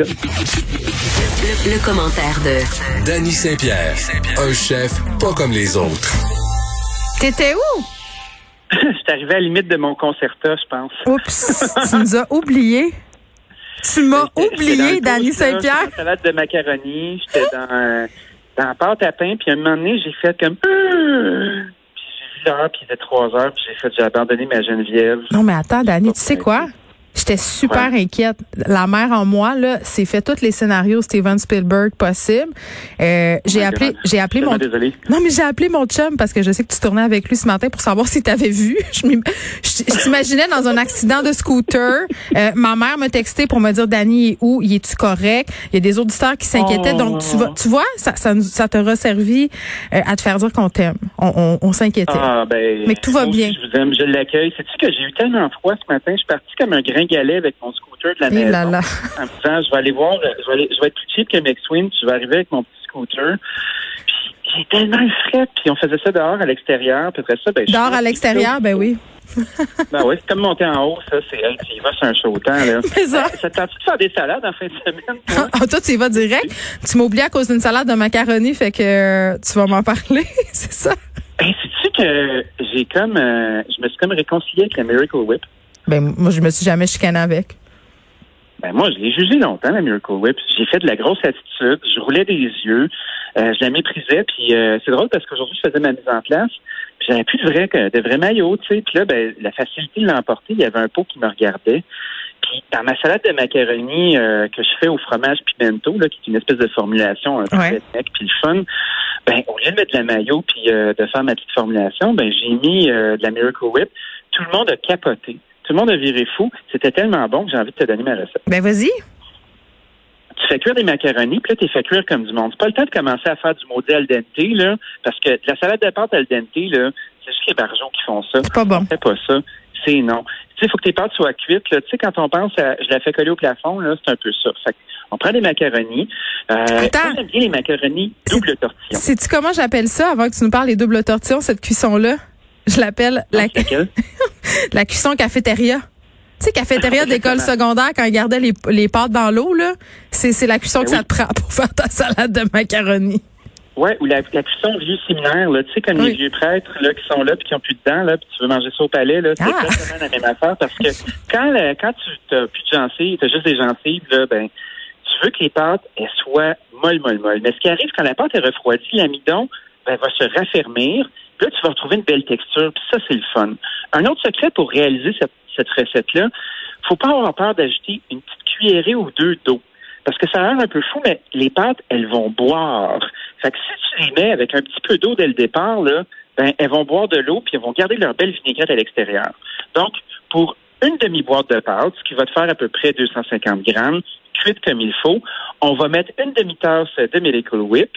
Le, le commentaire de Danny Saint-Pierre, un chef pas comme les autres. T'étais où? Je suis arrivé à la limite de mon concerta, je pense. Oups, tu nous as oublié. Tu m'as J'étais- j'étais oublié, Danny Saint-Pierre. j'étais salade de macaroni, j'étais dans, dans la pâte à pain, puis à un moment donné, j'ai fait comme... Euh, Puis j'ai vu l'heure, puis il était trois heures, puis j'ai fait, j'ai abandonné ma Geneviève. Non, mais attends, Danny, tu sais quoi? J'étais super inquiète. La mère en moi, là, s'est fait tous les scénarios Steven Spielberg possibles. Euh, j'ai appelé, j'ai appelé mon. désolé. Non, mais j'ai appelé mon chum parce que je sais que tu tournais avec lui ce matin pour savoir si t'avais vu. Je t'imaginais dans un accident de scooter. Euh, ma mère m'a texté pour me dire, Danny, il est où? Il est-tu correct? Il y a des auditeurs qui s'inquiétaient. Oh. Donc, tu vois, tu vois, ça, ça, nous- ça te resservi euh, à te faire dire qu'on t'aime. On, on, on s'inquiétait. Ah, ben, Mais que tout va bien. Je vous aime, je l'accueille. Sais-tu que j'ai eu tellement froid ce matin, je suis parti comme un avec mon scooter de la maison. là là. En me disant, je vais aller voir, je vais, aller- je vais être plus cheap que McSween, puis je vais arriver avec mon petit scooter. Puis j'ai tellement frais, puis on faisait ça dehors à l'extérieur, puis après ça, ben, Dehors à l'extérieur, ben oui. Ben oui, c'est comme monter en haut, ça, c'est, hey, tu y vas sur un chaud temps, là. Mais ça- Ça te tente de faire des salades en fin de semaine? toi? Ah, toi, tu y vas direct? Tu m'as oublié à cause d'une salade de macaroni, fait que euh, tu vas m'en parler, c'est ça? Hey, sais-tu que j'ai comme, euh, je me suis comme réconcilié avec la Miracle Whip? Ben, moi, je me suis jamais chicanée avec. Ben moi, je l'ai jugé longtemps, la Miracle Whip. J'ai fait de la grosse attitude, je roulais des yeux, euh, je la méprisais, puis euh, c'est drôle parce qu'aujourd'hui, je faisais ma mise en place, puis j'avais plus de vrai, de vrai maillot, tu sais, puis là, ben, la facilité de l'emporter, il y avait un pot qui me regardait. Puis dans ma salade de macaroni euh, que je fais au fromage pimento, là, qui est une espèce de formulation un peu Ouais. puis le fun, ben au lieu de mettre de la maillot puis de faire ma petite formulation, ben j'ai mis de la Miracle Whip. Tout le monde a capoté. Tout le monde a viré fou. C'était tellement bon que j'ai envie de te donner ma recette. Ben, vas-y. Tu fais cuire des macaronis, puis là, tu fais cuire comme du monde. C'est pas le temps de commencer à faire du maudit al dente, là, parce que la salade de pâte al dente, là, c'est juste les barjots qui font ça. C'est pas bon. C'est pas ça. C'est non. Tu sais, il faut que tes pâtes soient cuites. Là. Tu sais, quand on pense à je la fais coller au plafond, là, c'est un peu ça. Fait on prend des macaronis. Euh, Attends. moi, j'aime bien les macaronis double tortillon. Sais-tu comment j'appelle ça avant que tu nous parles des doubles tortillons, cette cuisson-là? Je l'appelle la? la cuisson cafétéria. Tu sais, cafétéria d'école secondaire, quand ils gardaient les, les pâtes dans l'eau, là, c'est, c'est la cuisson Ben que oui. ça te prend pour faire ta salade de macaroni. Ouais, ou la, la cuisson vieux séminaire, là, tu sais, comme Oui. les vieux prêtres là, qui sont là puis qui ont plus de dents, là, puis tu veux manger ça au palais, là, c'est Ah. exactement la même affaire parce que quand, la- quand tu n'as plus de gencives, tu as juste des gencives, là, ben, tu veux que les pâtes elles soient molles, molles, molles. Mais ce qui arrive quand la pâte est refroidie, l'amidon ben, va se raffermir. Là, tu vas retrouver une belle texture. Puis ça, c'est le fun. Un autre secret pour réaliser cette, cette recette-là, faut pas avoir peur d'ajouter une petite cuillerée ou deux d'eau. Parce que ça a l'air un peu fou, mais les pâtes, elles vont boire. Fait que si tu les mets avec un petit peu d'eau dès le départ, là, ben, elles vont boire de l'eau puis elles vont garder leur belle vinaigrette à l'extérieur. Donc, pour une demi-boîte de pâtes, ce qui va te faire à peu près 250 grammes, cuite comme il faut, on va mettre une demi-tasse de Miracle Whip.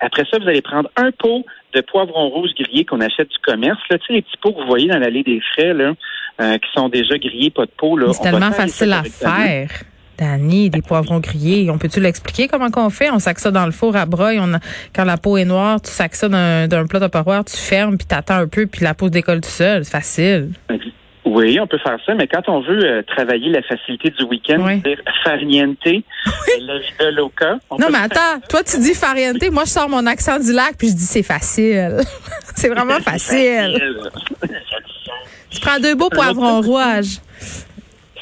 Après ça, vous allez prendre un pot de poivrons rouges grillés qu'on achète du commerce. Là. Tu sais, les petits pots que vous voyez dans l'allée des frais, là, euh, qui sont déjà grillés, pas de pot. Là. C'est tellement facile à faire. Danny, des poivrons grillés. On peut-tu l'expliquer comment qu'on fait? On sac ça dans le four à broye. On a- quand la peau est noire, tu sacs ça d'un, d'un plat tupperware, tu fermes, puis t'attends un peu, puis la peau se décolle tout seul. C'est facile. Oui, on peut faire ça, mais quand on veut euh, travailler la facilité du week-end, Oui. dire farniente, la vida loca. on Non, mais attends, toi, tu dis fariente. Moi, je sors mon accent du lac, puis je dis c'est facile. c'est vraiment facile. Tu prends deux beaux poivrons rouges.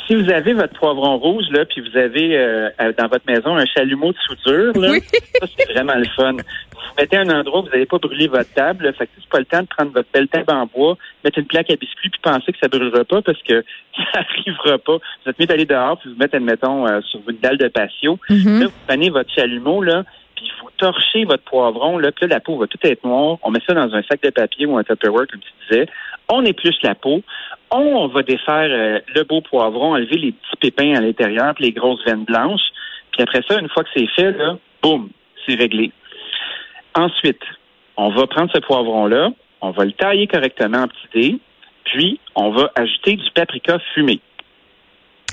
Si vous avez votre poivron rouge, là, puis vous avez euh, euh, dans votre maison un chalumeau de soudure, là, Oui. ça, c'est vraiment le fun. Vous mettez un endroit où vous n'allez pas brûler votre table, là, fait que c'est pas le temps de prendre votre belle table en bois, mettre une plaque à biscuits, puis penser que ça brûlera pas parce que ça arrivera pas. Vous êtes mieux d'aller dehors, puis vous mettre, admettons, euh, sur une dalle de patio. Mhm. Là, vous prenez votre chalumeau, là, puis vous torchez votre poivron, là, là, la peau va tout être noire. On met ça dans un sac de papier ou un Tupperware, comme tu disais. On épluche la peau. On va défaire euh, le beau poivron, enlever les petits pépins à l'intérieur, puis les grosses veines blanches. Puis après ça, une fois que c'est fait, là, boum, c'est réglé. Ensuite, on va prendre ce poivron-là, on va le tailler correctement en petits dés, puis on va ajouter du paprika fumé.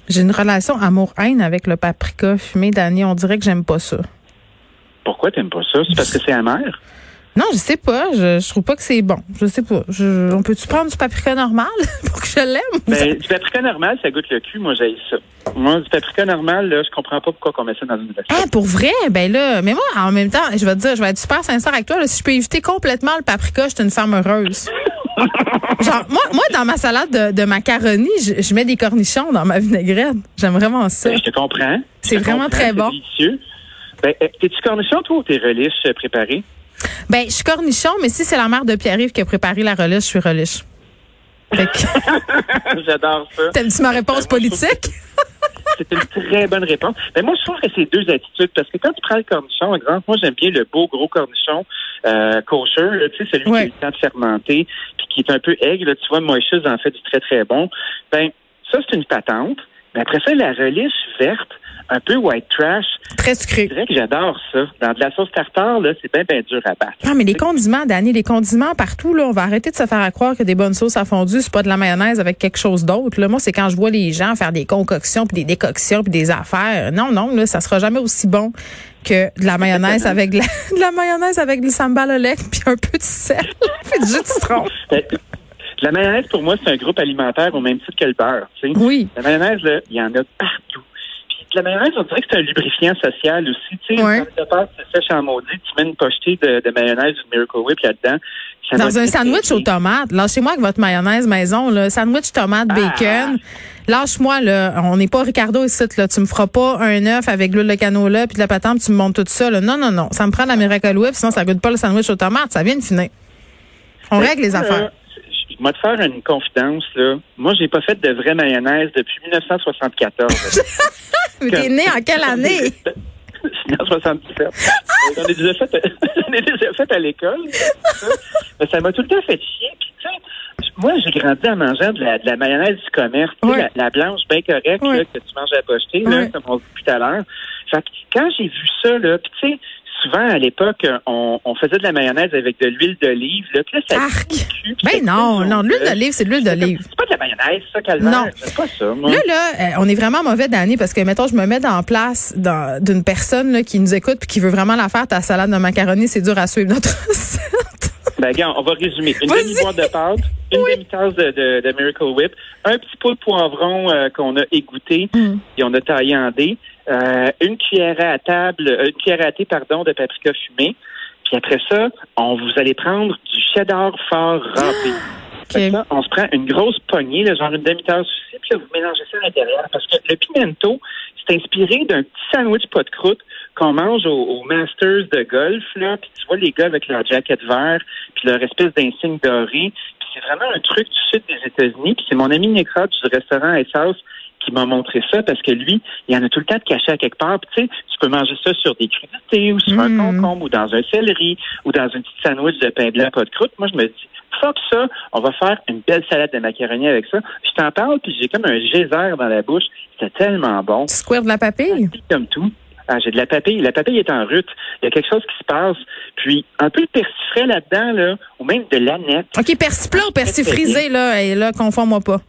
J'ai une relation amour-haine avec le paprika fumé, Dani. On dirait que j'aime pas ça. Pourquoi t'aimes pas ça? C'est parce que c'est amer? Non, je sais pas. Je, je trouve pas que c'est bon. Je sais pas. Je, on peut-tu prendre du paprika normal pour que je l'aime? Ben, du paprika normal, ça goûte le cul. Moi, j'ai ça. Moi, du paprika normal, là, je comprends pas pourquoi on met ça dans une recette. Ah, pour vrai? Ben là, mais moi, en même temps, je vais te dire, je vais être super sincère avec toi. Là, si je peux éviter complètement le paprika, je suis une femme heureuse. Genre, moi, moi, dans ma salade de, de macaroni, je, je, mets des cornichons dans ma vinaigrette. J'aime vraiment ça. Ben, je te comprends. C'est vraiment comprends, très bon. délicieux. Ben, euh, t'es-tu cornichon, toi, ou t'es relish euh, préparé? Ben, je suis cornichon, mais si c'est la mère de Pierre-Yves qui a préparé la relish, je suis relish. J'adore ça. T'aimes-tu ma réponse politique? c'est une très bonne réponse. Mais moi, je trouve que c'est deux attitudes. Parce que quand tu prends le cornichon, exemple, moi, j'aime bien le beau gros cornichon euh, kosher, tu sais, celui Ouais. qui a eu le temps de fermenter, puis qui est un peu aigre. là. Tu vois, Moïse en fait du très, très bon. Ben, ça, c'est une patente. Mais après ça, la relish verte, un peu white trash, Très je sucré. dirais que j'adore ça. Dans de la sauce tartare, là, c'est bien, bien dur à battre. Non, mais les condiments, Dani, les condiments partout, là, on va arrêter de se faire à croire que des bonnes sauces à fondue, c'est pas de la mayonnaise avec quelque chose d'autre. Là, moi, c'est quand je vois les gens faire des concoctions, puis des décoctions, puis des affaires. Non, non, là, ça sera jamais aussi bon que de la mayonnaise avec de la, de la mayonnaise avec du sambal au lait, puis un peu de sel, puis du jus de citron. Ben, La mayonnaise, pour moi, c'est un groupe alimentaire au même titre que le beurre. tu sais. Oui. La mayonnaise, là, il y en a partout. La mayonnaise, on dirait que c'est un lubrifiant social aussi. Tu sais, Ouais. quand ta pâte se sèche en maudit, tu mets une pochetée de, de mayonnaise ou de Miracle Whip là-dedans. Dans un sandwich aux tomates. Lâchez-moi avec votre mayonnaise maison, là. Sandwich tomate bacon. Lâche-moi, là. On n'est pas Ricardo ici, là. Tu me feras pas un œuf avec l'huile de canola puis de la patente puis tu me montes tout ça, là. Non, non, non. Ça me prend de la Miracle Whip, sinon ça goûte pas le sandwich aux tomates. Ça vient de finir. On Ben, règle les affaires. Je vais te faire une confidence, là. Moi, j'ai pas fait de vraie mayonnaise depuis 1974. Mais t'es né en quelle année? Né en 77. J'en ai déjà fait, j'en ai déjà fait à l'école. ça. Mais ça m'a tout le temps fait chier. Puis, tu sais, moi, j'ai grandi en mangeant de la, de la mayonnaise du commerce. Tu sais, Ouais. la, la blanche bien correcte là, que tu manges à là, Ouais. comme on dit tout à l'heure. Fait que quand j'ai vu ça, là, puis tu sais, souvent à l'époque, on, on faisait de la mayonnaise avec de l'huile d'olive. Là, là, ça Arc! cul, Ben non, non, de l'huile le- d'olive, c'est de l'huile d'olive. C'est pas de la mayonnaise, ça, calvaire. Non. C'est pas ça, moi. Là, là, euh, on est vraiment mauvais d'année parce que, mettons, je me mets dans la place d'une personne là, qui nous écoute puis qui veut vraiment la faire, ta salade de macaroni, c'est dur à suivre notre recette. Ben, regarde, on va résumer. Une Vas-y. demi-boîte de pâte, une demi-tasse de, de, de Miracle Whip, un petit pot de poivron euh, qu'on a égoutté Mm. et on a taillé en dés, euh, une cuillère à table, euh, une cuillère à thé, pardon, de paprika fumé. Puis après ça, on vous allez prendre du cheddar fort râpé. Là, on se prend une grosse poignée, là, genre une demi-tasse aussi, puis là, vous mélangez ça à l'intérieur. Parce que le pimento, c'est inspiré d'un petit sandwich pas de croûte qu'on mange au, au Masters de golf, là, puis tu vois les gars avec leur jacket vert, puis leur espèce d'insigne doré. Puis c'est vraiment un truc du sud des États-Unis. Puis c'est mon ami Necrot du restaurant House qui m'a montré ça parce que lui, il y en a tout le temps de caché à quelque part. Puis tu sais, tu peux manger ça sur des crudités ou sur un Mm. concombre ou dans un céleri ou dans une petite sandwich de pain blanc pas de croûte. Moi, je me dis, fuck ça, on va faire une belle salade de macaroni avec ça. Je t'en parle, puis j'ai comme un geyser dans la bouche. C'était tellement bon. Tu square de la papille? Comme tout. Ah, j'ai de la papille. La papille est en rut. Il y a quelque chose qui se passe. Puis, un peu de persil frais là-dedans, là, ou même de l'aneth. OK, persil plat ou persil Très, très frisé, là, et là, confonds-moi pas.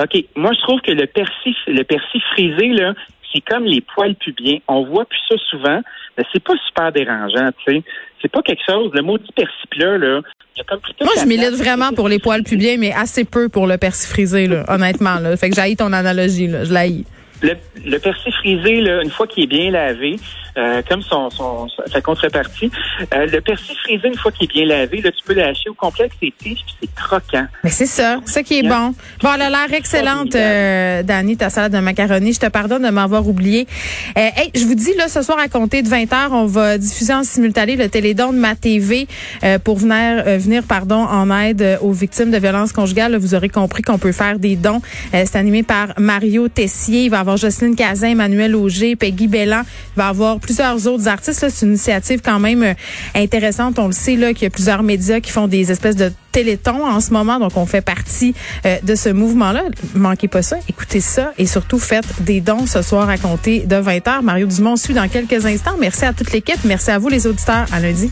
OK. Moi, je trouve que le persil, le persil frisé, là, c'est comme les poils pubiens. On voit plus ça souvent, mais c'est pas super dérangeant, tu sais. C'est pas quelque chose. Le maudit persil plat, là, comme Moi, je milite vraiment pour les poils pubiens, mais assez peu pour le persil frisé, là, honnêtement. Là. Fait que j'haïs ton analogie, là. Je l'haïs. Le, le persil frisé, là, une fois qu'il est bien lavé, euh, comme son, son, sa contrepartie, euh, le persil frisé, une fois qu'il est bien lavé, là, tu peux lâcher au complet avec ses tiges, puis c'est croquant. Mais c'est ça, ça qui est bon. Bon, elle a l'air excellente, euh, Dani, ta salade de macaroni. Je te pardonne de m'avoir oublié. Euh, hey, je vous dis, là, ce soir, à compter de 20 h on va diffuser en simultané le télédon de ma TV euh, pour venir, euh, venir pardon, en aide aux victimes de violences conjugales. Là, vous aurez compris qu'on peut faire des dons. Euh, c'est animé par Mario Tessier. Il va y avoir Jocelyne Cazin, Emmanuel Auger, Peggy Bellan. Il va y avoir plusieurs autres artistes. C'est une initiative quand même euh, intéressante. On le sait là qu'il y a plusieurs médias qui font des espèces de télétons en ce moment. Donc, on fait partie euh, de ce mouvement-là. Manquez pas ça. Écoutez ça et surtout faites des dons ce soir à compter de 20h. Mario Dumont suit dans quelques instants. Merci à toute l'équipe. Merci à vous, les auditeurs. À lundi.